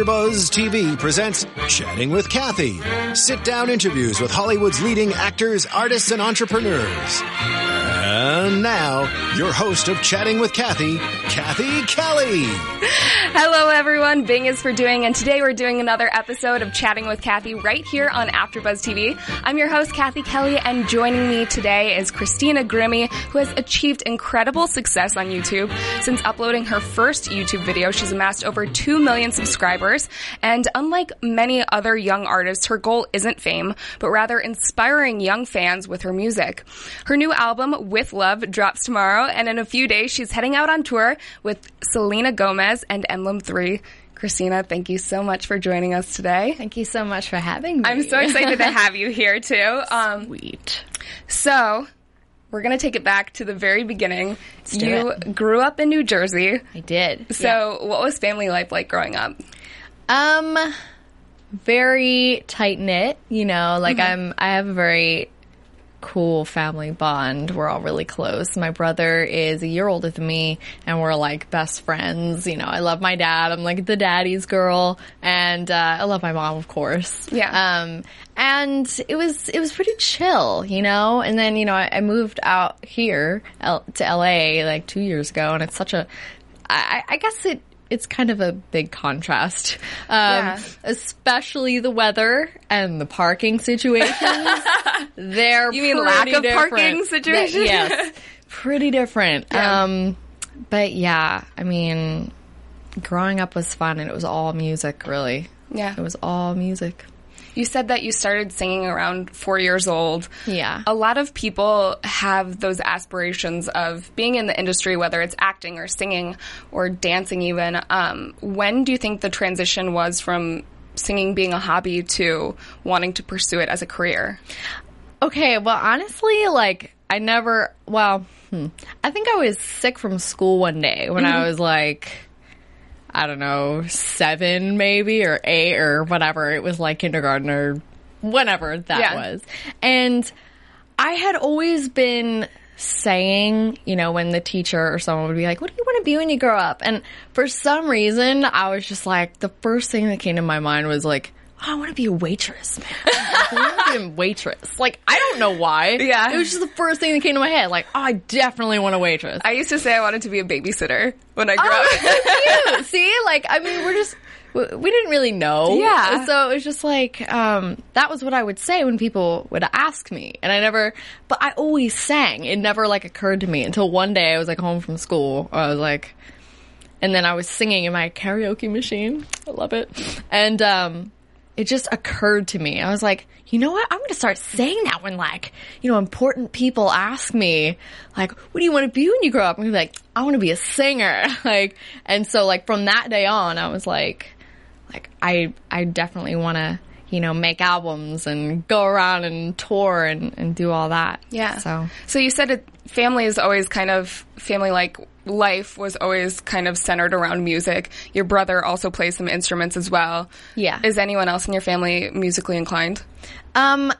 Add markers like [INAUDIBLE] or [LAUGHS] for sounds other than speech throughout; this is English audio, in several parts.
AfterBuzz TV presents Chatting with Kathy. Sit-down interviews with Hollywood's leading actors, artists, and entrepreneurs. And now, your host of Chatting with Kathy, Kathy Kelly. Hello, everyone. Bing is for doing, and today we're doing another episode of Chatting with Kathy right here on AfterBuzz TV. I'm your host, Kathy Kelly, and joining me today is Christina Grimmie, who has achieved incredible success on YouTube. Since uploading her first YouTube video, she's amassed over 2 million subscribers, and unlike many other young artists, her goal isn't fame, but rather inspiring young fans with her music. Her new album, With Love, drops tomorrow, and in a few days, she's heading out on tour with Selena Gomez and Emblem 3. Christina, thank you so much for joining us today. Thank you so much for having me. I'm so excited to [LAUGHS] have you here too. Um, Sweet. so, we're going to take it back to the very beginning. do you grew up in New Jersey. I did. So, what was family life like growing up? Um, very tight knit. You know, like Mm-hmm. I'm. I have a very cool family bond. We're all really close. My brother is a year older than me, and we're like best friends. You know, I love my dad. I'm like the daddy's girl, and uh, I love my mom, of course. Yeah. Um, and it was it was pretty chill, you know. And then you know, I, I moved out here L- to LA like two years ago, and it's such a. I, I guess it it's kind of a big contrast, um, Yeah. especially the weather and the parking situations. [LAUGHS] They're You mean lack of parking different. situations? Th- yes, pretty different. Yeah. Um, but yeah, I mean, growing up was fun, and it was all music. Really, Yeah. it was all music. You said that you started singing around four years old. Yeah. A lot of people have those aspirations of being in the industry, whether it's acting or singing or dancing, even. Um, when do you think the transition was from singing being a hobby to wanting to pursue it as a career? Okay, well, honestly, like I never. Well, hmm, I think I was sick from school one day when I was like, I don't know, seven maybe or eight or whatever. It was like kindergarten or whatever that Yeah. was, and I had always been saying, you know, when the teacher or someone would be like, "What do you want to be when you grow up?" and for some reason, I was just like, the first thing that came to my mind was like. Oh, I want to be a waitress, man. [LAUGHS] I want to be a waitress. Like, I don't know why. Yeah. It was just the first thing that came to my head. Like, oh, I definitely want a waitress. I used to say I wanted to be a babysitter when I grew Oh, up. cute. [LAUGHS] See, like, I mean, we're just, we we didn't really know. Yeah. So it was just like, um, that was what I would say when people would ask me. And I never, but I always sang. It never, like, occurred to me until one day I was, like, home from school. I was like, and then I was singing in my karaoke machine. I love it. And, um, it just occurred to me. I was like, you know what? I'm going to start saying that when like, you know, important people ask me, like, what do you want to be when you grow up? I'm be like, I want to be a singer. [LAUGHS] Like, and so like from that day on, I was like, like, I, I definitely want to, you know, make albums and go around and tour and, and do all that. Yeah. So, So you said it, family is always kind of family like life was always kind of centered around music. Your brother also plays some instruments as well. Yeah. Is anyone else in your family musically inclined? Um,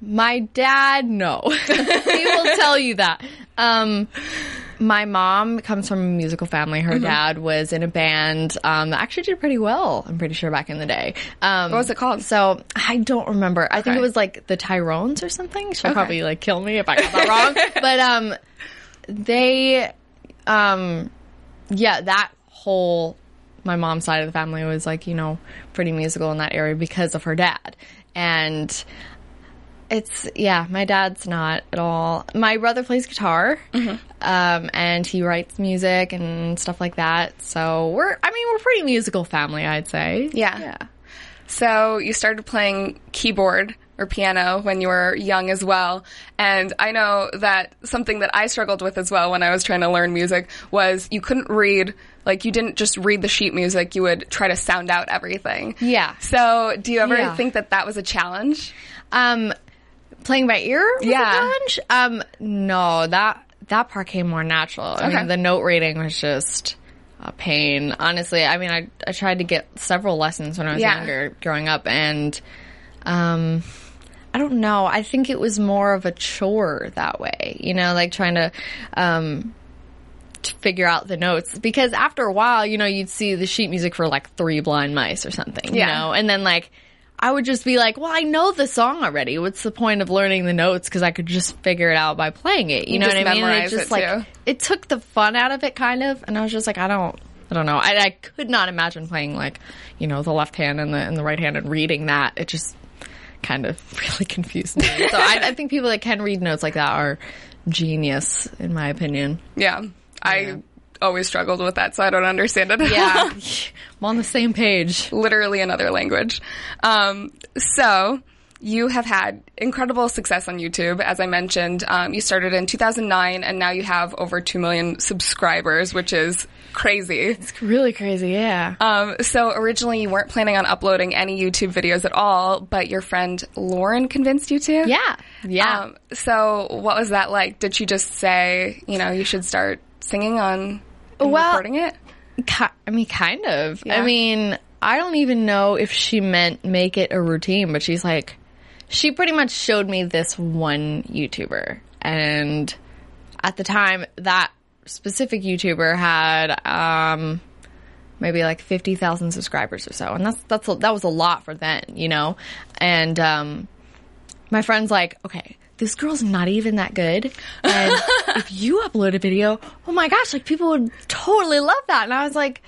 my dad, no. [LAUGHS] he will tell you that. Um, my mom comes from a musical family. Her dad was in a band um, that actually did pretty well. I'm pretty sure back in the day. Um, What was it called? So I don't remember. I think it was like the Tyrones or something. She'll Okay. probably like kill me if I got that wrong. [LAUGHS] But um, they, um, yeah, that whole my mom's side of the family was like you know pretty musical in that area because of her dad and it's yeah my dad's not at all my brother plays guitar um, and he writes music and stuff like that so we're i mean we're a pretty musical family i'd say Yeah. yeah So you started playing keyboard or piano when you were young as well. And I know that something that I struggled with as well when I was trying to learn music was you couldn't read, like you didn't just read the sheet music, you would try to sound out everything. Yeah. So do you ever Yeah. think that that was a challenge? Um, Playing by ear? with Yeah. the grunge? Um, no, that that part came more natural. I Okay. mean, the note reading was just a pain. Honestly, I mean, I I tried to get several lessons when I was Yeah. younger, growing up, and um, I don't know. I think it was more of a chore that way. You know, like trying to um to figure out the notes because after a while, you know, you'd see the sheet music for like three blind mice or something, you Yeah. know, and then like I would just be like, well, I know the song already. What's the point of learning the notes? Because I could just figure it out by playing it. You know what I mean? And it just it, like too. it took the fun out of it, kind of. And I was just like, I don't, I don't know. I, I could not imagine playing like, you know, the left hand and the and the right hand and reading that. It just kind of [LAUGHS] really confused me. so I, I think people that can read notes like that are genius, in my opinion. Yeah. I always struggled with that, so I don't understand it. Yeah. [LAUGHS] I'm on the same page. literally another language. Um, so you have had incredible success on YouTube. As I mentioned, um, you started in 2009 and now you have over 2 million subscribers, which is crazy. It's really crazy. Yeah. Um, so originally you weren't planning on uploading any YouTube videos at all, but your friend Lauren convinced you to? yeah. Yeah. Um, so what was that like? Did she just say, you know, you should start singing on and Well- recording it? Ki- I mean, kind of. Yeah. I mean, I don't even know if she meant make it a routine, but she's like, she pretty much showed me this one YouTuber. And at the time, that specific YouTuber had, um, maybe like 50,000 subscribers or so. And that's, that's, a, that was a lot for then, you know? And, um, my friend's like, okay, this girl's not even that good. And [LAUGHS] if you upload a video, oh my gosh, like people would totally love that. And I was like,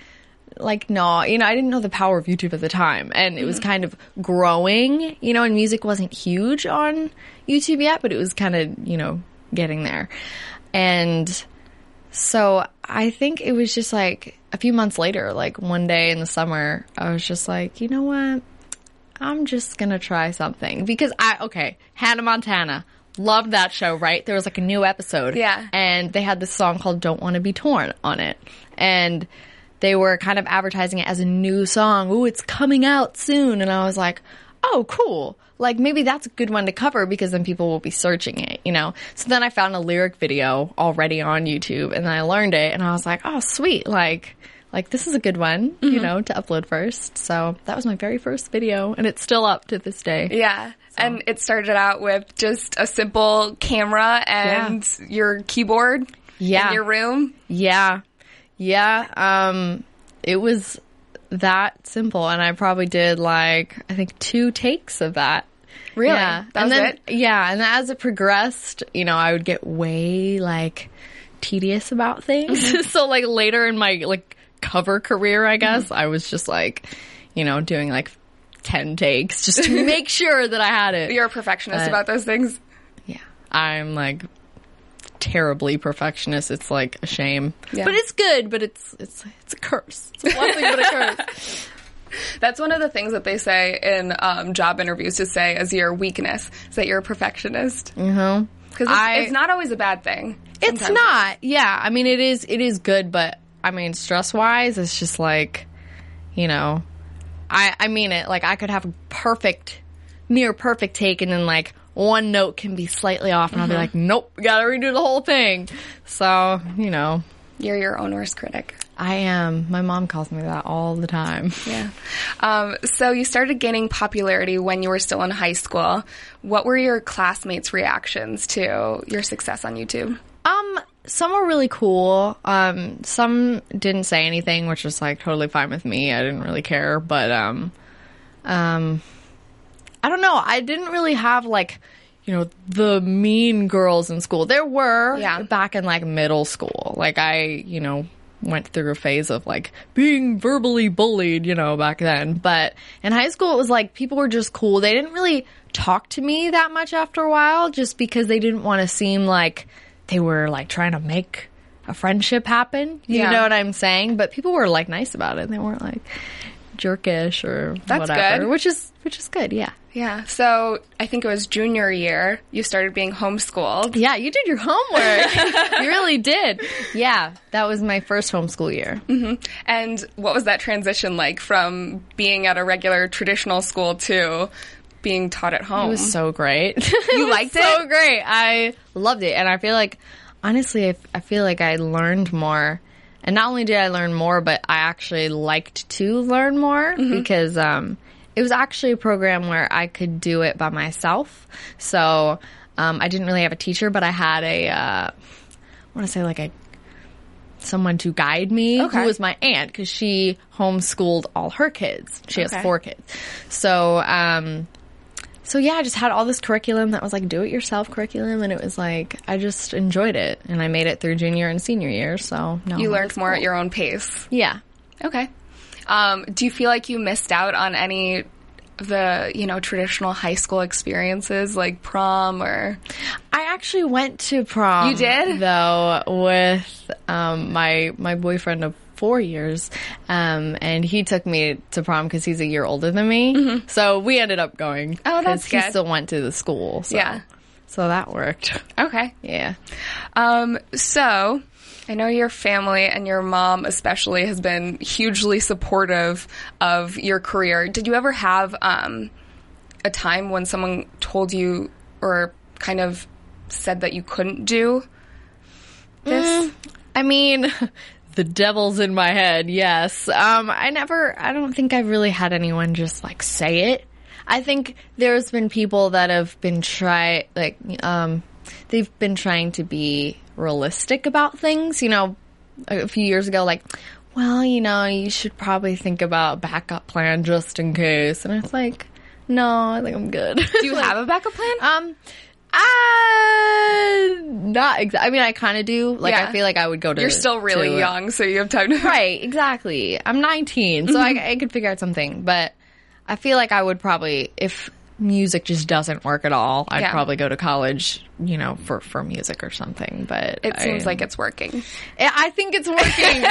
like, no, you know, I didn't know the power of YouTube at the time. And it was mm-hmm. kind of growing, you know, and music wasn't huge on YouTube yet, but it was kind of, you know, getting there. And so I think it was just like a few months later, like one day in the summer, I was just like, you know what? I'm just gonna try something because I okay Hannah Montana loved that show right? There was like a new episode. Yeah. and they had this song called Don't Want to Be Torn on it. And they were kind of advertising it as a new song. Ooh it's coming out soon. And I was like oh cool. Like maybe that's a good one to cover because then people will be searching it you know? So then I found a lyric video already on YouTube and then I learned it and I was like oh sweet. Like like this is a good one, Mm-hmm. you know, to upload first. So that was my very first video, and it's still up to this day. Yeah. And it started out with just a simple camera and your keyboard Yeah. in your room. Yeah, yeah. Um, it was that simple, and I probably did like I think two takes of that. Really? Yeah, That and was then it? yeah, and as it progressed, you know, I would get way like tedious about things. Mm-hmm. [LAUGHS] so like later in my like cover career, I guess I was just like, you know, doing like ten takes just to [LAUGHS] make sure that I had it. You're a perfectionist But- about those things. Yeah. I'm like terribly perfectionist. It's like a shame. Yeah. But it's good, but it's it's it's a curse. It's a blessing but a curse. [LAUGHS] That's one of the things that they say in um, job interviews to say as your weakness is that you're a perfectionist. Mm-hmm. Because it's, it's not always a bad thing. It's not. Yeah. I mean it is it is good, but I mean stress wise it's just like you know I I mean it like I could have a perfect near perfect take and then like one note can be slightly off and I'll be like, Nope, gotta redo the whole thing. So, you know. You're your own worst critic. I am. My mom calls me that all the time. Yeah. Um, so you started gaining popularity when you were still in high school. What were your classmates' reactions to your success on YouTube? Um, some were really cool. Um, some didn't say anything, which was like totally fine with me. I didn't really care, but um, um, I don't know. I didn't really have like, you know, the mean girls in school. There were Yeah. back in like middle school. Like I, you know, went through a phase of like being verbally bullied, you know, back then. But in high school, it was like people were just cool. They didn't really talk to me that much after a while just because they didn't want to seem like they were like trying to make a friendship happen. You Yeah. know what I'm saying? But people were like nice about it. They weren't like jerkish or That's whatever, good. which is which is good. Yeah. Yeah. So I think it was junior year, you started being homeschooled. Yeah, you did your homework. [LAUGHS] you really did. Yeah, that was my first homeschool year. Mm-hmm. And what was that transition like from being at a regular traditional school to being taught at home? It was so great. [LAUGHS] You liked it? So great. I loved it, and I feel like, honestly, I, I feel like I learned more. And not only did I learn more, but I actually liked to learn more because um, it was actually a program where I could do it by myself. So um, I didn't really have a teacher, but I had a, uh, I want to say like a someone to guide me Okay. who was my aunt because she homeschooled all her kids. She Okay. has four kids. So, um, so yeah, I just had all this curriculum that was like do it yourself curriculum, and it was like I just enjoyed it, and I made it through junior and senior year. So no, you learned more at your own pace. yeah. Okay. Um, do you feel like you missed out on any of the you know traditional high school experiences like prom or? I actually went to prom. You did? though with um, my my boyfriend of four years, um, and he took me to prom because he's a year older than me. So we ended up going. Mm-hmm. Oh, that's 'cause He still went to the school. So. Yeah. So that worked. Okay. Yeah. Um, so I know your family and your mom especially has been hugely supportive of your career. Did you ever have um, a time when someone told you or kind of said that you couldn't do this? I mean, the devil's in my head. Yes. Um, I never. I don't think I've really had anyone just like say it. I think there's been people that have been try like um, they've been trying to be realistic about things. You know, a few years ago, like. Well, you know, you should probably think about a backup plan just in case. And it's like, no, I think I'm good. Do you [LAUGHS] have a backup plan? Um, uh, not exactly. I mean, I kind of do. Like, Yeah. I feel like I would go to. You're still really to- young, so you have time to. [LAUGHS] right? Exactly. I'm 19, so I, I could figure out something. But I feel like I would probably, if music just doesn't work at all, I'd Yeah. probably go to college. You know, for for music or something. But It seems like it's working. I think it's working.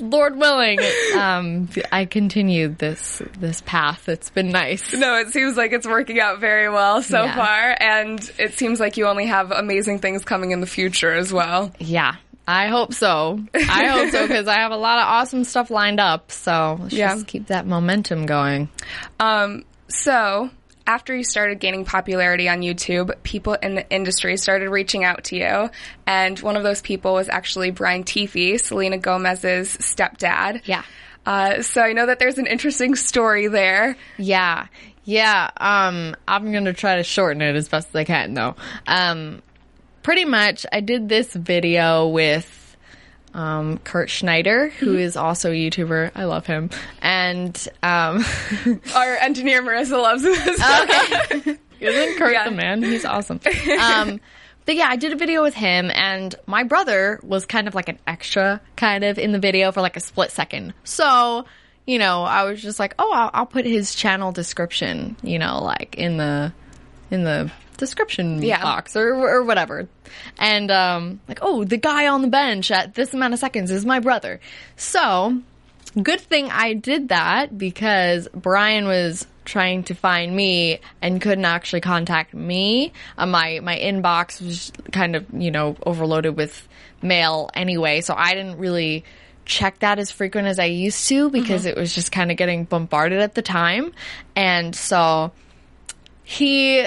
[LAUGHS] Lord willing, um, I continued this this path. It's been nice. No, it seems like it's working out very well so Yeah. far, and it seems like you only have amazing things coming in the future as well. Yeah. I hope so. I hope so [LAUGHS] because I have a lot of awesome stuff lined up. So Yeah. just keep that momentum going. Um, so after you started gaining popularity on YouTube, people in the industry started reaching out to you, and one of those people was actually Brian Teefey, Selena Gomez's stepdad. Yeah. Uh, so I know that there's an interesting story there. Yeah. Yeah. Um, I'm going to try to shorten it as best as I can though. Um, pretty much I did this video with um, Kurt Schneider, who is also a YouTuber. I love him. And, um, [LAUGHS] Our engineer Marissa loves this. [LAUGHS] Isn't Kurt Yeah. the man? He's awesome. [LAUGHS] Um, but yeah, I did a video with him, and my brother was kind of like an extra, kind of in the video for like a split second. So, you know, I was just like, oh, I'll, I'll put his channel description, you know, like in the in the description Yeah. box or or whatever. And um, like, oh, the guy on the bench at this amount of seconds is my brother. So good thing I did that because Brian was trying to find me and couldn't actually contact me. Uh, my my inbox was kind of you know overloaded with mail anyway, so I didn't really check that as frequent as I used to because it was just kind of getting bombarded at the time, and so he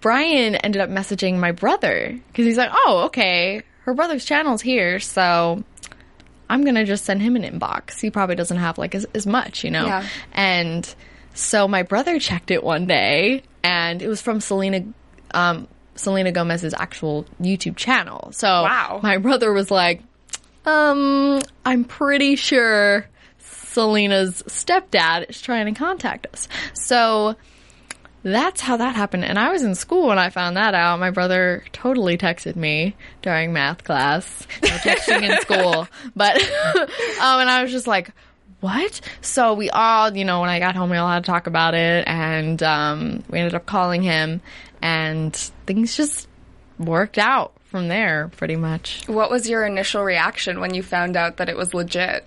Brian ended up messaging my brother because he's like, oh okay, her brother's channel's here, so I'm gonna just send him an inbox. He probably doesn't have like as, as much, you know. Yeah. And so my brother checked it one day, and it was from Selena, um, Selena Gomez's actual YouTube channel. So Wow. my brother was like, um, I'm pretty sure Selena's stepdad is trying to contact us. So that's how that happened. And I was in school when I found that out. My brother totally texted me during math class. No texting in school. [LAUGHS] But, [LAUGHS] um, and I was just like, what? So we all, you know, when I got home, we all had to talk about it. And, um, we ended up calling him and things just worked out from there pretty much. What was your initial reaction when you found out that it was legit?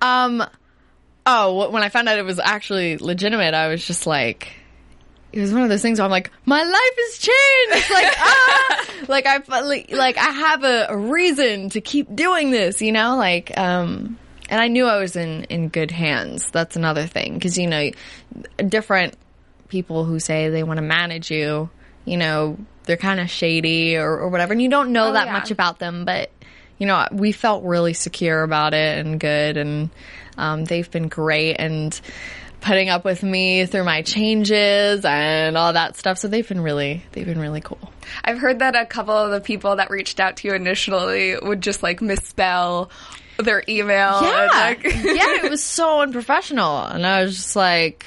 Um, oh, when I found out it was actually legitimate, I was just like, it was one of those things where I'm like, my life has changed. Like, [LAUGHS] ah, like I, like, like I have a, a reason to keep doing this, you know, like, um, and I knew I was in, in good hands. That's another thing. Cause, you know, different people who say they want to manage you, you know, they're kind of shady or, or whatever, and you don't know Oh, that yeah. much about them, but you know, we felt really secure about it and good, and um, they've been great and putting up with me through my changes and all that stuff. So they've been really, they've been really cool. I've heard that a couple of the people that reached out to you initially would just like misspell their email. Yeah. like- [LAUGHS] yeah, it was so unprofessional. And I was just like,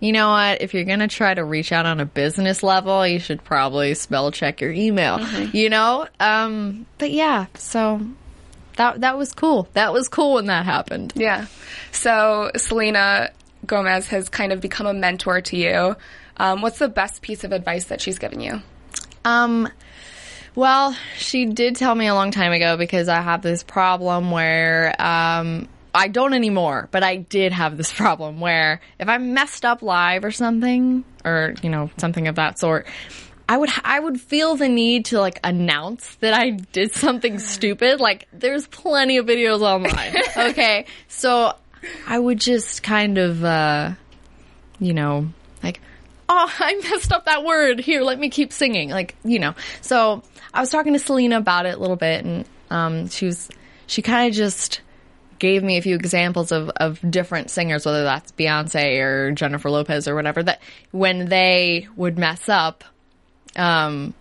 you know what? If you're going to try to reach out on a business level, you should probably spell check your email, you know? Um, but yeah, so that, that was cool. That was cool when that happened. Yeah. So Selena Gomez has kind of become a mentor to you. Um, what's the best piece of advice that she's given you? Um, well, she did tell me a long time ago because I have this problem where, um, I don't anymore, but I did have this [LAUGHS] problem where if I messed up live or something, or, you know, something of that sort, I would, I would feel the need to like announce that I did something [SIGHS] stupid. Like, there's plenty of videos online. [LAUGHS] Okay. So I would just kind of, uh, you know, like, oh, [LAUGHS] I messed up that word. Here, let me keep singing. Like, you know. So I was talking to Selena about it a little bit, and um, she was, she kind of just gave me a few examples of, of different singers, whether that's Beyonce or Jennifer Lopez or whatever, that when they would mess up, um,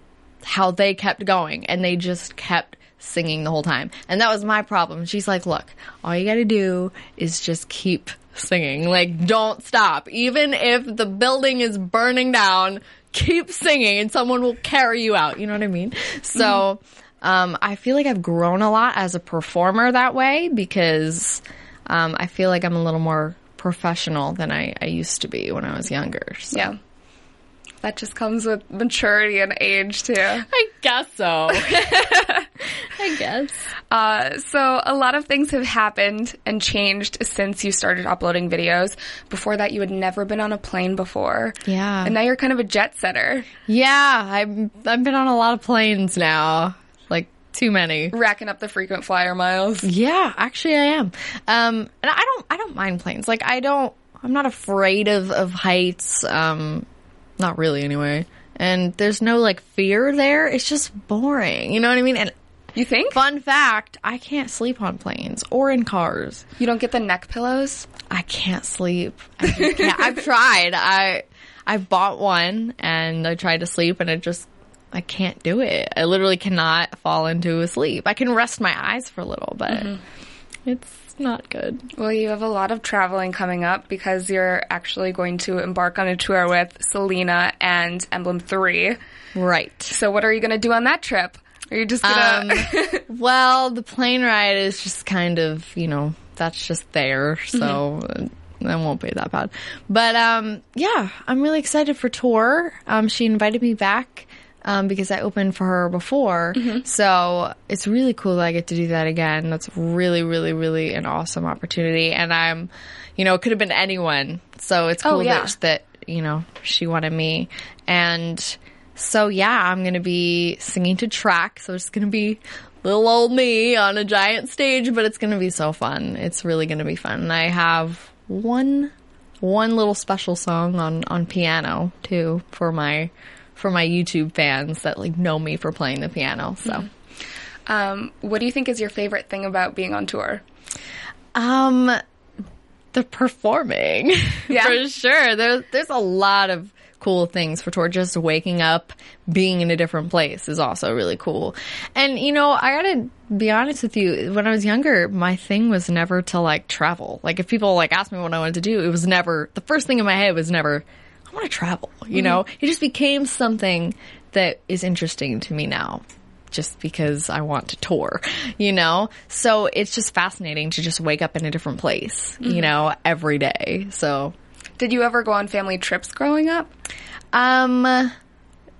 how they kept going and they just kept singing the whole time. And that was my problem. She's like, look, all you gotta do is just keep singing. Like, don't stop. Even if the building is burning down, keep singing and someone will carry you out. You know what I mean? So, um, I feel like I've grown a lot as a performer that way because, um, I feel like I'm a little more professional than I, I used to be when I was younger. So. Yeah. That just comes with maturity and age too. I guess so. [LAUGHS] I guess. Uh, so a lot of things have happened and changed since you started uploading videos. Before that, you had never been on a plane before. Yeah. And now you're kind of a jet setter, Yeah, I've I've been on a lot of planes now. Like too many. racking up the frequent flyer miles. Yeah, actually I am. Um and I don't I don't mind planes. Like I don't I'm not afraid of of heights. Um not really anyway. And there's no like fear there. It's just boring. You know what I mean? And You think? fun fact, I can't sleep on planes or in cars. You don't get the neck pillows? I can't sleep. I can't. I've tried. I I bought one and I tried to sleep and it just I can't do it. I literally cannot fall into a sleep. I can rest my eyes for a little, but mm-hmm. it's not good. Well, you have a lot of traveling coming up because you're actually going to embark on a tour with Selena and Emblem 3. Right. So what are you going to do on that trip? Are you just gonna? [LAUGHS] Well, the plane ride is just kind of, you know, that's just there, so uh, that won't be that bad. But um yeah, I'm really excited for tour. Um she invited me back um because I opened for her before. So, it's really cool that I get to do that again. That's really really really an awesome opportunity and I'm you know, it could have been anyone. So, it's cool Oh, yeah. that that, you know, she wanted me and so yeah, I'm gonna be singing to track. So it's gonna be little old me on a giant stage, but it's gonna be so fun. It's really gonna be fun. And I have one one little special song on on piano too for my for my YouTube fans that like know me for playing the piano. So um, what do you think is your favorite thing about being on tour? um the performing. [LAUGHS] Yeah. for sure. There's there's a lot of cool things for tour. Just waking up, being in a different place is also really cool. And you know, I gotta be honest with you. When I was younger, my thing was never to like travel. Like if people like asked me what I wanted to do, it was never the first thing in my head was never I want to travel. You know, it just became something that is interesting to me now. Just because I want to tour, you know? So it's just fascinating to just wake up in a different place, you know, every day. So Did you ever go on family trips growing up? um,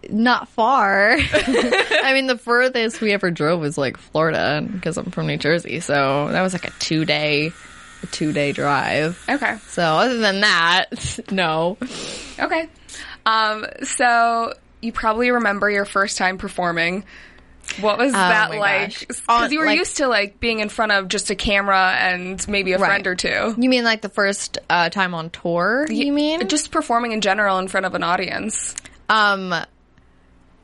not far. [LAUGHS] I mean, the furthest we ever drove was like Florida because I'm from New Jersey. So that was like a two day, a two day drive. Okay. So other than that, [LAUGHS] no. Okay. Um, so you probably remember your first time performing. What was that like? Because you were like- used to like being in front of just a camera and maybe a friend or two. You mean like the first uh, time on tour? You mean? just performing in general in front of an audience? Um,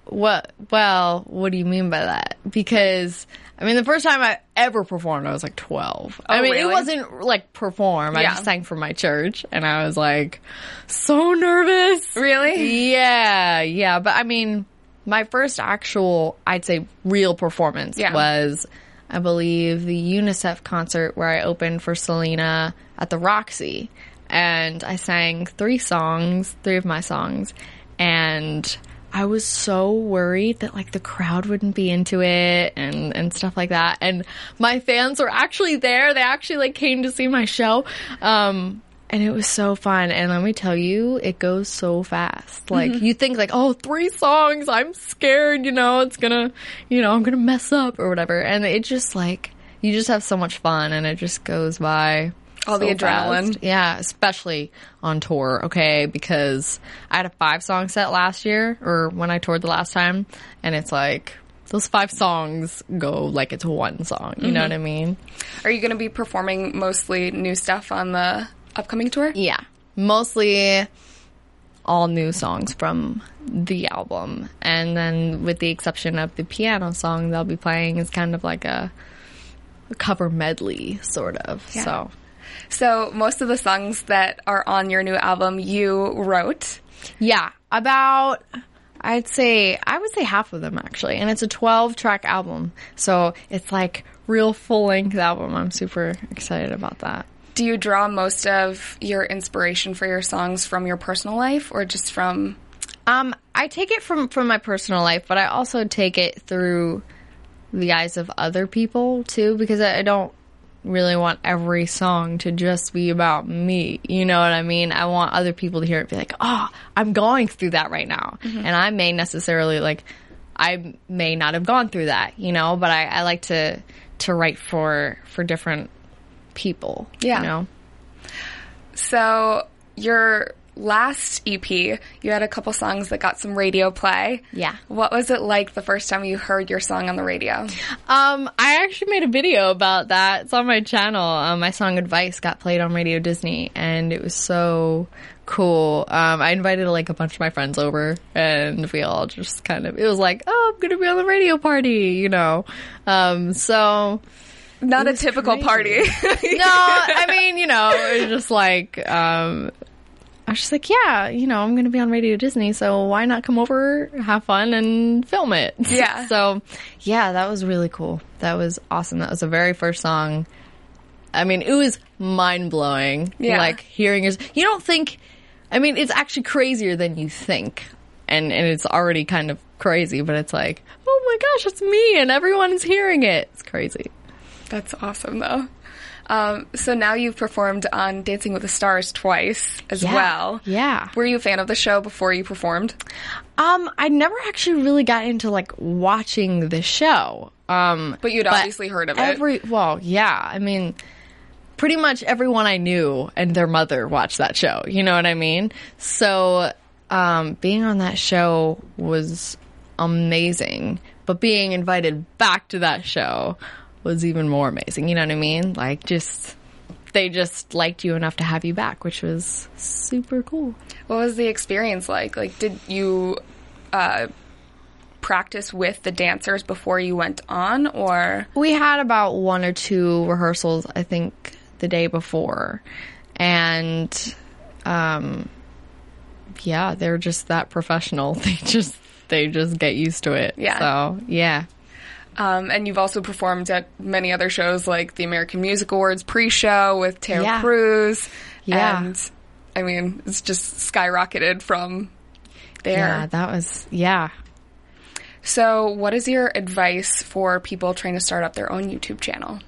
what? Well, what do you mean by that? Because I mean, the first time I ever performed, I was like twelve. I Oh, mean, really? it wasn't like perform. I just sang for my church, and I was like so nervous. Really? Yeah, yeah. But I mean, my first actual, I'd say, real performance Yeah. was, I believe, the UNICEF concert where I opened for Selena at the Roxy. And I sang three songs, three of my songs. And I was so worried that like the crowd wouldn't be into it and, and stuff like that. And my fans were actually there. They actually like came to see my show. Um, and it was so fun. And let me tell you, it goes so fast. Like you think like, oh, three songs. I'm scared, you know, it's gonna, you know, I'm gonna mess up or whatever. And it just like, you just have so much fun and it just goes by. All the so adrenaline. fast. Yeah, especially on tour, okay? Because I had a five song set last year, or when I toured the last time, and it's like, those five songs go like it's one song. You know mm-hmm. what I mean? Are you going to be performing mostly new stuff on the upcoming tour? Yeah. Mostly all new songs from the album. And then with the exception of the piano song they'll be playing is kind of like a, a cover medley, sort of. Yeah. So So most of the songs that are on your new album you wrote. Yeah, about I'd say I would say half of them actually, and it's a 12 track album, so it's like real full length album. I'm super excited about that. Do you draw most of your inspiration for your songs from your personal life or just from Um, I take it from from my personal life, but I also take it through the eyes of other people too, because I, I don't really want every song to just be about me. You know what I mean? I want other people to hear it, and be like, "Oh, I'm going through that right now," mm-hmm. and I may necessarily like, I may not have gone through that, you know, but I, I like to to write for for different people. Yeah. you know. So your last EP, you had a couple songs that got some radio play. Yeah. What was it like the first time you heard your song on the radio? Um, I actually made a video about that. It's on my channel. Um, my song "Advice" got played on Radio Disney, and it was so cool. Um, I invited like a bunch of my friends over, and we all just kind of. It was like, oh, I'm gonna be on the radio party, you know. Um, so Not a typical party. [LAUGHS] no, I mean, you know, it was just like, um, I was just like, yeah, you know, I'm going to be on Radio Disney, so why not come over, have fun, and film it? [LAUGHS] Yeah. so, yeah, that was really cool. That was awesome. That was the very first song. I mean, it was mind blowing. Yeah. Like hearing yours. You don't think, I mean, it's actually crazier than you think. And, and it's already kind of crazy, but it's like, oh my gosh, it's me, and everyone is hearing it. It's crazy. That's awesome though. Um, so now you've performed on Dancing with the Stars twice as Yeah. well. Yeah. Were you a fan of the show before you performed? Um, I never actually really got into like watching the show. Um, But you'd obviously heard of it. well, yeah. I mean, pretty much everyone I knew and their mother watched that show. You know what I mean? So, um, being on that show was amazing. But being invited back to that show was even more amazing. You know what I mean? Like, just they just liked you enough to have you back, which was super cool. What was the experience like? Like, did you uh, practice with the dancers before you went on, or We had about one or two rehearsals, I think, the day before. And, um, yeah, they're just that professional. [LAUGHS] They just, they just get used to it. Yeah. So, yeah. Um, and you've also performed at many other shows like the American Music Awards pre-show with Tara Yeah. Cruz. Yeah. and I mean, it's just skyrocketed from there. Yeah, that was, yeah. So, what is your advice for people trying to start up their own YouTube channel?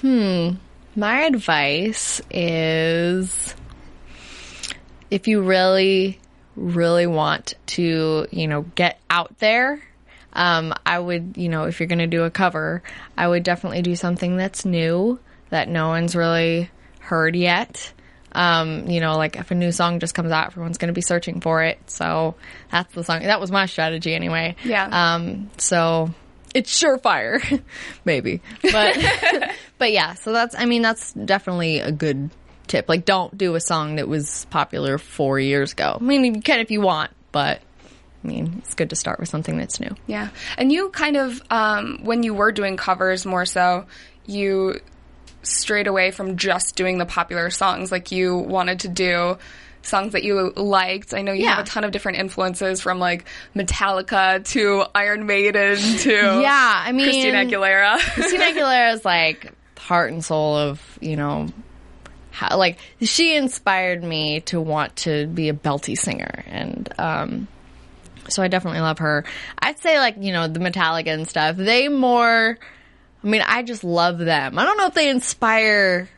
Hmm. My advice is if you really, really want to, you know, get out there, um, I would, you know, if you're going to do a cover, I would definitely do something that's new that no one's really heard yet. Um, you know, like if a new song just comes out, everyone's going to be searching for it. So that's the song. That was my strategy anyway. Yeah. Um, so it's surefire, [LAUGHS] maybe. But [LAUGHS] but yeah, so that's I mean that's definitely a good tip. Like, don't do a song that was popular four years ago. I mean, you can if you want, but I mean, it's good to start with something that's new. Yeah. And you kind of, um, when you were doing covers more so, you strayed away from just doing the popular songs. Like you wanted to do songs that you liked. I know you Yeah. have a ton of different influences from like Metallica to Iron Maiden to Yeah, I mean, Christina Aguilera. [LAUGHS] Christina Aguilera is like heart and soul of you know, how, like she inspired me to want to be a belty singer, and um, so I definitely love her. I'd say like you know the Metallica and stuff. They more, I mean, I just love them. I don't know if they inspire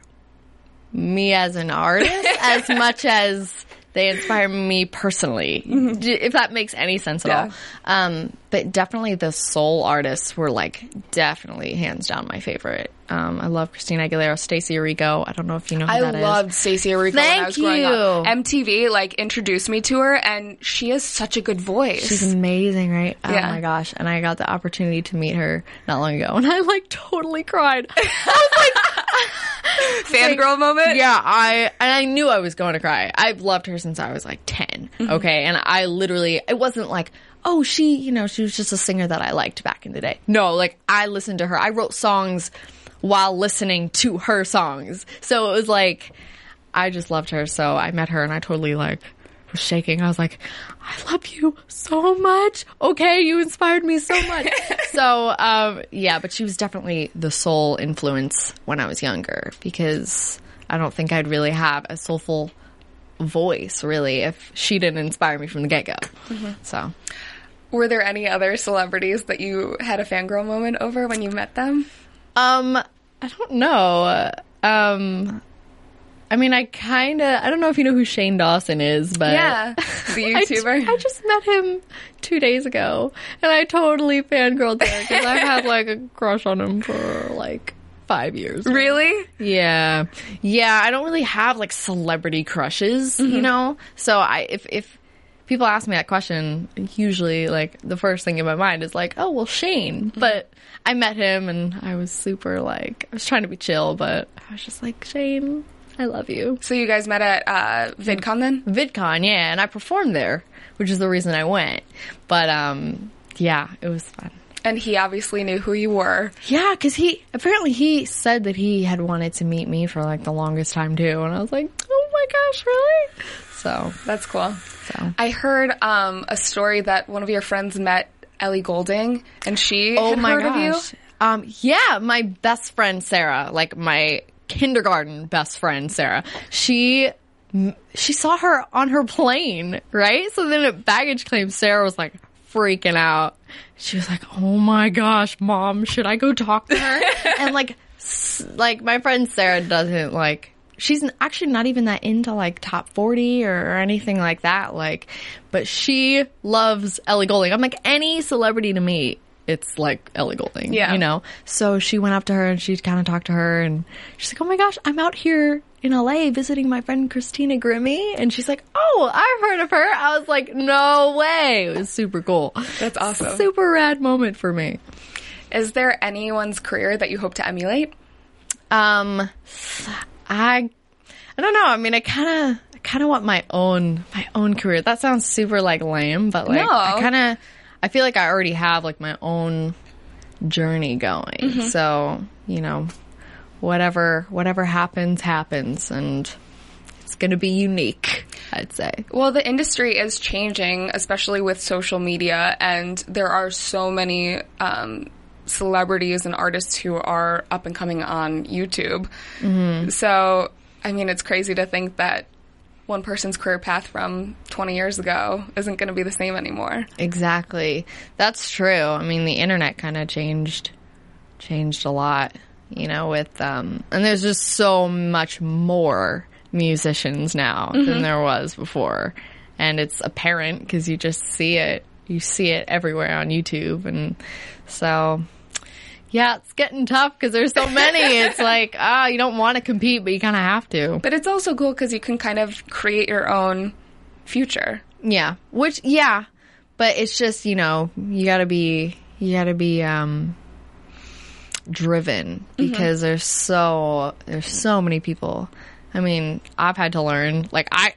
me as an artist [LAUGHS] as much as they inspire me personally. D- If that makes any sense at Yeah. all. Um, but definitely the soul artists were like definitely hands down my favorite. Um, I love Christina Aguilera, Stacie Orrico. I don't know if you know who I that is. loved Stacie Orrico when I Thank was growing up. you. MTV like introduced me to her, and she has such a good voice. She's amazing, right? Oh Yeah. my gosh. And I got the opportunity to meet her not long ago [LAUGHS] and I like totally cried. [LAUGHS] [LAUGHS] fangirl moment. Yeah, I and I knew I was going to cry. I've loved her since I was like 10. Mm-hmm. Okay, and I literally it wasn't like, "Oh, she, you know, she was just a singer that I liked back in the day." No, like I listened to her. I wrote songs while listening to her songs. So it was like I just loved her. So I met her and I totally like was shaking. I was like, I love you so much. Okay, you inspired me so much. [LAUGHS] so, um, yeah, but she was definitely the sole influence when I was younger because I don't think I'd really have a soulful voice really if she didn't inspire me from the get go. So, Were there any other celebrities that you had a fangirl moment over when you met them? um, I don't know. Um, I mean, I kind of, I don't know if you know who Shane Dawson is, but Yeah, [LAUGHS] the I, YouTuber. I just met him two days ago, and I totally fangirled there because I've had [LAUGHS] like a crush on him for like five years. really? Yeah, yeah. I don't really have like celebrity crushes, Mm-hmm. you know. So I, if if people ask me that question, usually like the first thing in my mind is like, oh well, Shane. Mm-hmm. But I met him, and I was super like, I was trying to be chill, but I was just like, Shane, I love you. So you guys met at uh, VidCon then? VidCon, yeah, and I performed there, which is the reason I went. But um, yeah, it was fun. And he obviously knew who you were. Yeah, because he apparently he said that he had wanted to meet me for like the longest time too, and I was like, oh my gosh, really? So, That's cool. so. I heard um, a story that one of your friends met Ellie Goulding, and she oh had my heard gosh. Um, yeah, my best friend Sarah, like my kindergarten best friend Sarah, she she saw her on her plane, right? So then at baggage claim, Sarah was like freaking out. She was like, "Oh my gosh, mom, should I go talk to her?" [LAUGHS] and like, like my friend Sarah doesn't like. She's actually not even that into like top 40 or, or anything like that. Like, but she loves Ellie Goulding. I'm like, any celebrity to me, it's like Ellie Goulding. Yeah. You know? So she went up to her and she kind of talked to her and she's like, oh my gosh, I'm out here in LA visiting my friend Christina Grimmie. And she's like, oh, I've heard of her. I was like, no way. It was super cool. That's awesome. Super rad moment for me. Is there anyone's career that you hope to emulate? Um, I, I don't know. I mean, I kind of, I kind of want my own, my own career. That sounds super like lame, but like, No. I kind of, I feel like I already have like my own journey going. So, you know, whatever, whatever happens, happens, and it's going to be unique. I'd say. Well, the industry is changing, especially with social media, and there are so many um, celebrities and artists who are up and coming on YouTube. So, I mean, it's crazy to think that one person's career path from 20 years ago isn't going to be the same anymore. Exactly. That's true. I mean, the internet kind of changed changed a lot, you know, with um and there's just so much more musicians now than there was before. And it's apparent because you just see it. You see it everywhere on YouTube and so yeah, it's getting tough because there's so many. it's [LAUGHS] like, ah, you don't want to compete, but you kind of have to. But it's also cool because you can kind of create your own future. Yeah. Which, yeah. But it's just, you know, you gotta be, you gotta be um driven because there's so there's so many people. I mean, I've had to learn like I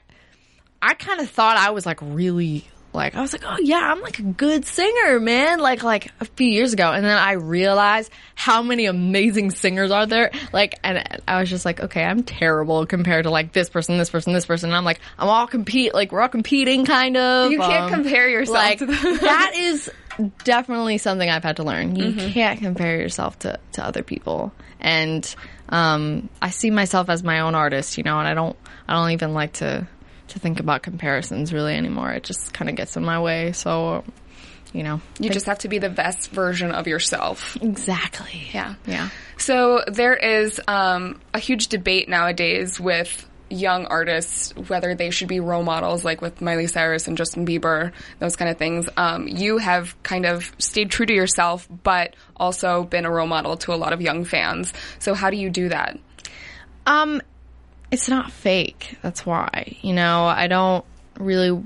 I kind of thought I was like really like I was like, "Oh yeah, I'm like a good singer, man." Like like a few years ago and then I realized how many amazing singers are there. Like and I was just like, "Okay, I'm terrible compared to like this person, this person, this person." And I'm like, I'm all compete like we're all competing kind of. You can't um, compare yourself like [LAUGHS] that is definitely something I've had to learn. You Mm-hmm. can't compare yourself to, to other people. And um, I see myself as my own artist, you know, and I don't I don't even like to to think about comparisons really anymore. It just kind of gets in my way. So, you know, You just have to be the best version of yourself. exactly. Yeah. Yeah. So there is um, a huge debate nowadays with young artists whether they should be role models, like with Miley Cyrus and Justin Bieber, those kind of things. Um, you have kind of stayed true to yourself, but also been a role model to a lot of young fans. So how do you do that? Um, it's not fake. That's why. You know, I don't really.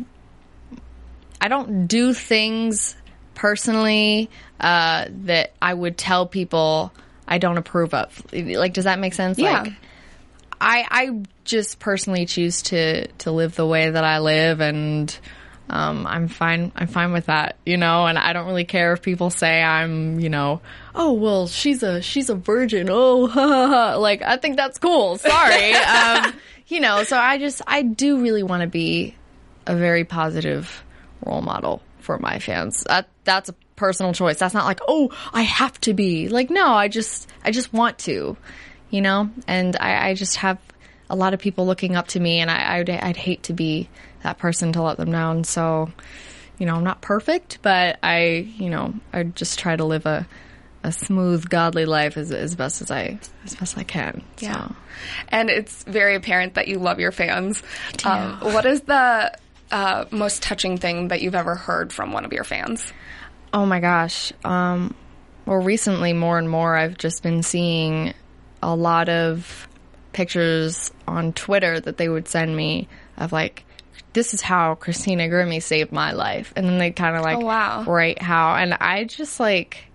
I don't do things personally uh, that I would tell people I don't approve of. Like, does that make sense? Yeah. Like, I I just personally choose to to live the way that I live and. Um, I'm fine. I'm fine with that, you know, and I don't really care if people say I'm, you know, oh well, she's a she's a virgin. Oh, [LAUGHS] ha, ha, ha. like I think that's cool. Sorry, [LAUGHS] um, you know. So I just I do really want to be a very positive role model for my fans. That that's a personal choice. That's not like oh I have to be. Like no, I just I just want to, you know. And I, I just have a lot of people looking up to me, and I I'd, I'd hate to be that person to let them down. So, you know, I'm not perfect, but I you know I just try to live a a smooth, godly life as as best as I as best I can. Yeah. So. And it's very apparent that you love your fans. Um, [SIGHS] what is the uh, most touching thing that you've ever heard from one of your fans? Oh my gosh. Um, well, recently, more and more, I've just been seeing a lot of pictures on Twitter that they would send me of like, this is how Christina Grimmie saved my life. And then they kind of like Oh, wow. write how. And I just like,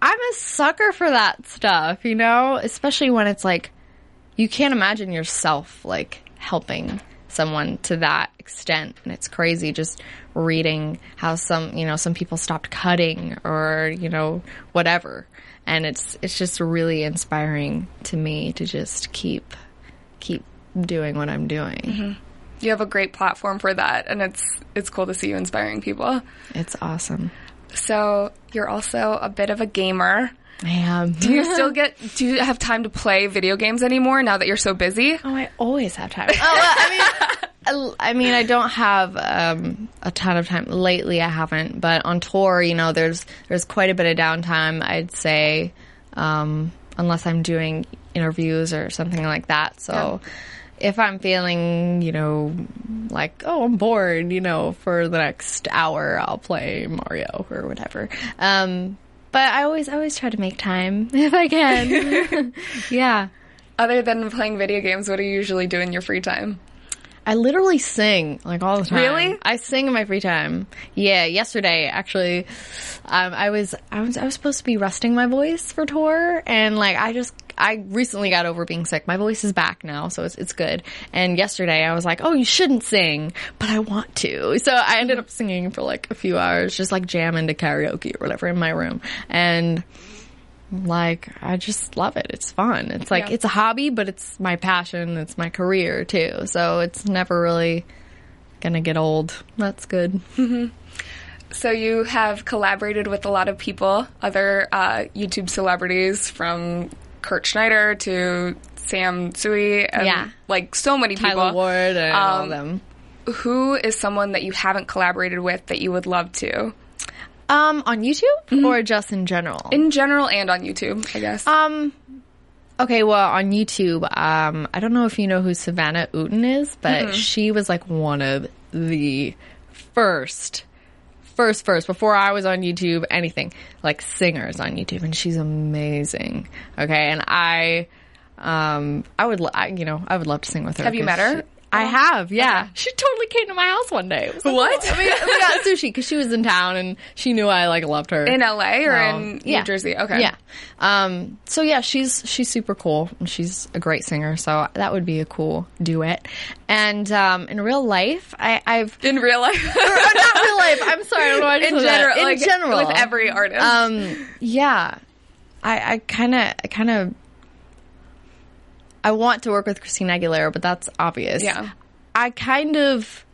I'm a sucker for that stuff, you know? Especially when it's like, you can't imagine yourself like helping someone to that extent and it's crazy just reading how some you know some people stopped cutting or you know whatever and it's it's just really inspiring to me to just keep keep doing what I'm doing. Mm-hmm. You have a great platform for that, and it's it's cool to see you inspiring people. It's awesome. So you're also a bit of a gamer. I am. Do you [LAUGHS] still get? Do you have time to play video games anymore now that you're so busy? Oh, I always have time. oh, well, I mean, [LAUGHS] I, I mean, I don't have um, a ton of time lately. I haven't, but on tour, you know, there's there's quite a bit of downtime. I'd say, um, unless I'm doing interviews or something like that. So. If I'm feeling, you know, like, oh, I'm bored, you know, for the next hour, I'll play Mario or whatever. Um, but I always, always try to make time [LAUGHS] if I can. [LAUGHS] yeah. Other than playing video games, what do you usually do in your free time? I literally sing like all the time. Really? I sing in my free time. Yeah, yesterday actually, um, I was I was I was supposed to be resting my voice for tour, and like I just I recently got over being sick. My voice is back now, so it's it's good. And yesterday I was like, oh, you shouldn't sing, but I want to. So I ended up singing for like a few hours, just like jamming to karaoke or whatever in my room, and like I just love it. It's fun. It's like Yeah. it's a hobby, but it's my passion. It's my career too. So it's never really gonna get old. That's good. So you have collaborated with a lot of people, other uh, YouTube celebrities, from Kurt Schneider to Sam Tsui, and Yeah. like so many people. Tyler Ward and all Um, them. Who is someone that you haven't collaborated with that you would love to? Um, on YouTube or just in general? In general and on YouTube, I guess. um, okay. Well, on YouTube, um, I don't know if you know who Savannah Outen is, but she was like one of the first. First, first, before I was on YouTube, anything like singers on YouTube, and she's amazing. Okay, and I, um, I would, I, you know, I would love to sing with her. Have you met her? she- I have, yeah. She totally came to my house one day. Like, What? oh, we, got, we [LAUGHS] got sushi because she was in town and she knew I like loved her In LA or in New yeah. Jersey? Okay. Yeah. Um. So yeah, she's she's super cool. and She's a great singer. So that would be a cool duet. And um, in real life, I, I've In real life. [LAUGHS] or not real life. I'm sorry. I don't know. Why I just in general, in like, general, with every artist. um, yeah, I, I kind of, I kind of, I want to work with Christina Aguilera, but that's obvious. Yeah. I kind of,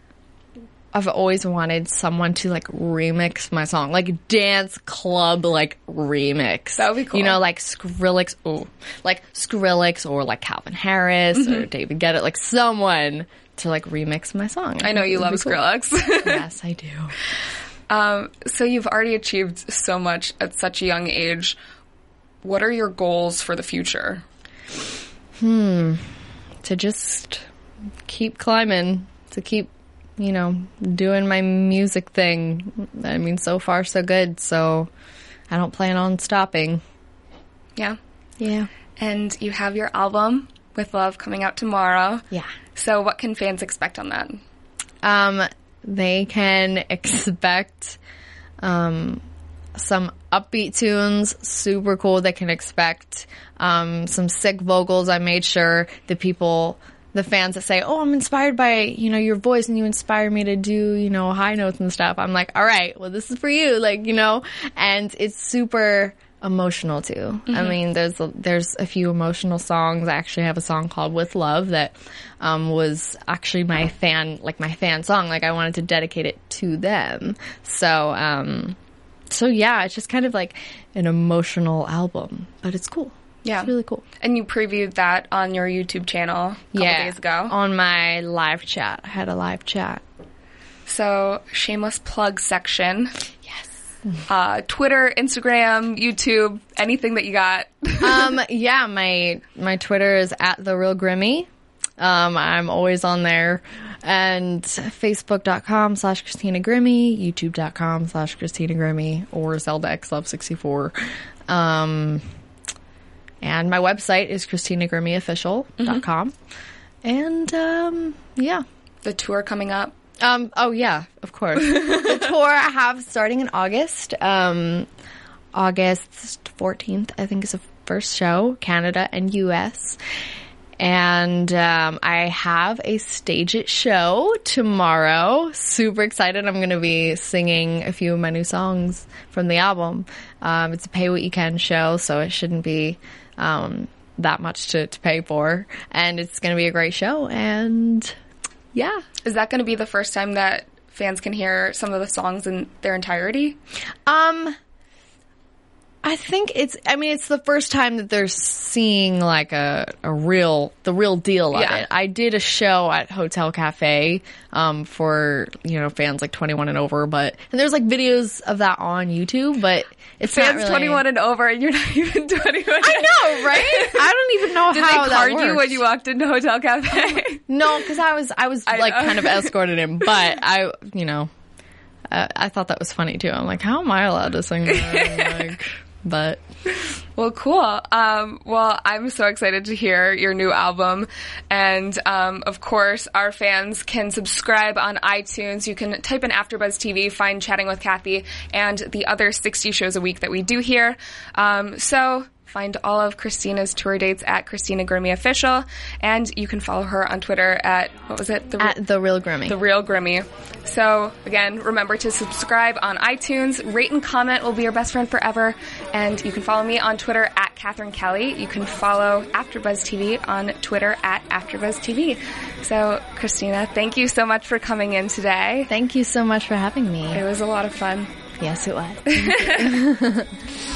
I've always wanted someone to like remix my song, like dance club, like remix. That would be cool. You know, like Skrillex, oh, like Skrillex or like Calvin Harris Mm-hmm. or David Guetta, like someone to like remix my song. I know you love be cool. Skrillex. [LAUGHS] yes, I do. um, so you've already achieved so much at such a young age. What are your goals for the future? To just keep climbing, to keep, you know, doing my music thing. I mean, so far so good, so I don't plan on stopping. Yeah. Yeah. And you have your album with love coming out tomorrow. Yeah. So what can fans expect on that? Um, they can [LAUGHS] expect um, some upbeat tunes, super cool. They can expect um, some sick vocals. I made sure the people, the fans that say, "Oh, I'm inspired by you know your voice, and you inspire me to do you know high notes and stuff." I'm like, "All right, well, this is for you," like you know, and it's super emotional too. I mean, there's a, there's a few emotional songs. I actually have a song called "With Love" that um, was actually my fan, like my fan song. Like I wanted to dedicate it to them. So, um, so yeah, it's just kind of like an emotional album, but it's cool. Yeah. It's really cool. And you previewed that on your YouTube channel a couple yeah, days ago. on my live chat, I had a live chat. So, shameless plug section. Yes. Uh, Twitter, Instagram, YouTube, anything that you got. [LAUGHS] um, yeah, my my Twitter is at the real Grimmie. Um, I'm always on there. And Facebook.com slash Christina Grimmie, YouTube.com slash Christina Grimmie, or Zelda X Love 64. Um, and my website is ChristinaGrimmieOfficial.com. And, um, yeah. the tour coming up. Um, oh yeah, of course. [LAUGHS] the tour I have starting in August. Um, August 14th, I think is the first show, Canada and US. And um, I have a StageIt show tomorrow. Super excited. I'm going to be singing a few of my new songs from the album. Um, it's a pay what you can show, so it shouldn't be um, that much to, to pay for. And it's going to be a great show. And yeah, Is that going to be the first time that fans can hear some of the songs in their entirety? Um, I think it's. I mean, it's the first time that they're seeing like a a real the real deal of Yeah. it. I did a show at Hotel Cafe um, for you know fans like 21 and over, but and there's like videos of that on YouTube, but it's Fans really- 21 and over, and you're not [LAUGHS] even 21. I know, right? I don't even know [LAUGHS] Did how they that card you when you walked into Hotel Cafe? [LAUGHS] No, because I was I was I like know. kind of escorted him, but I you know uh, I thought that was funny too. I'm like, how am I allowed to sing? That? like, but Well, cool. Um, well, I'm so excited to hear your new album. And, um, of course, our fans can subscribe on iTunes. You can type in AfterBuzz TV, find Chatting with Kathy, and the other 60 shows a week that we do here. Um, so find all of Christina's tour dates at Christina Grimmie Official. And you can follow her on Twitter at, what was it? The at the real Grimmie. the real Grimmie. So again, remember to subscribe on iTunes, rate and comment will be your best friend forever, and you can follow me on Twitter at Catherine Kelly. You can follow AfterBuzz TV on Twitter at AfterBuzz TV. So Christina, thank you so much for coming in today. Thank you so much for having me. It was a lot of fun. Yes, it was. [LAUGHS] [LAUGHS]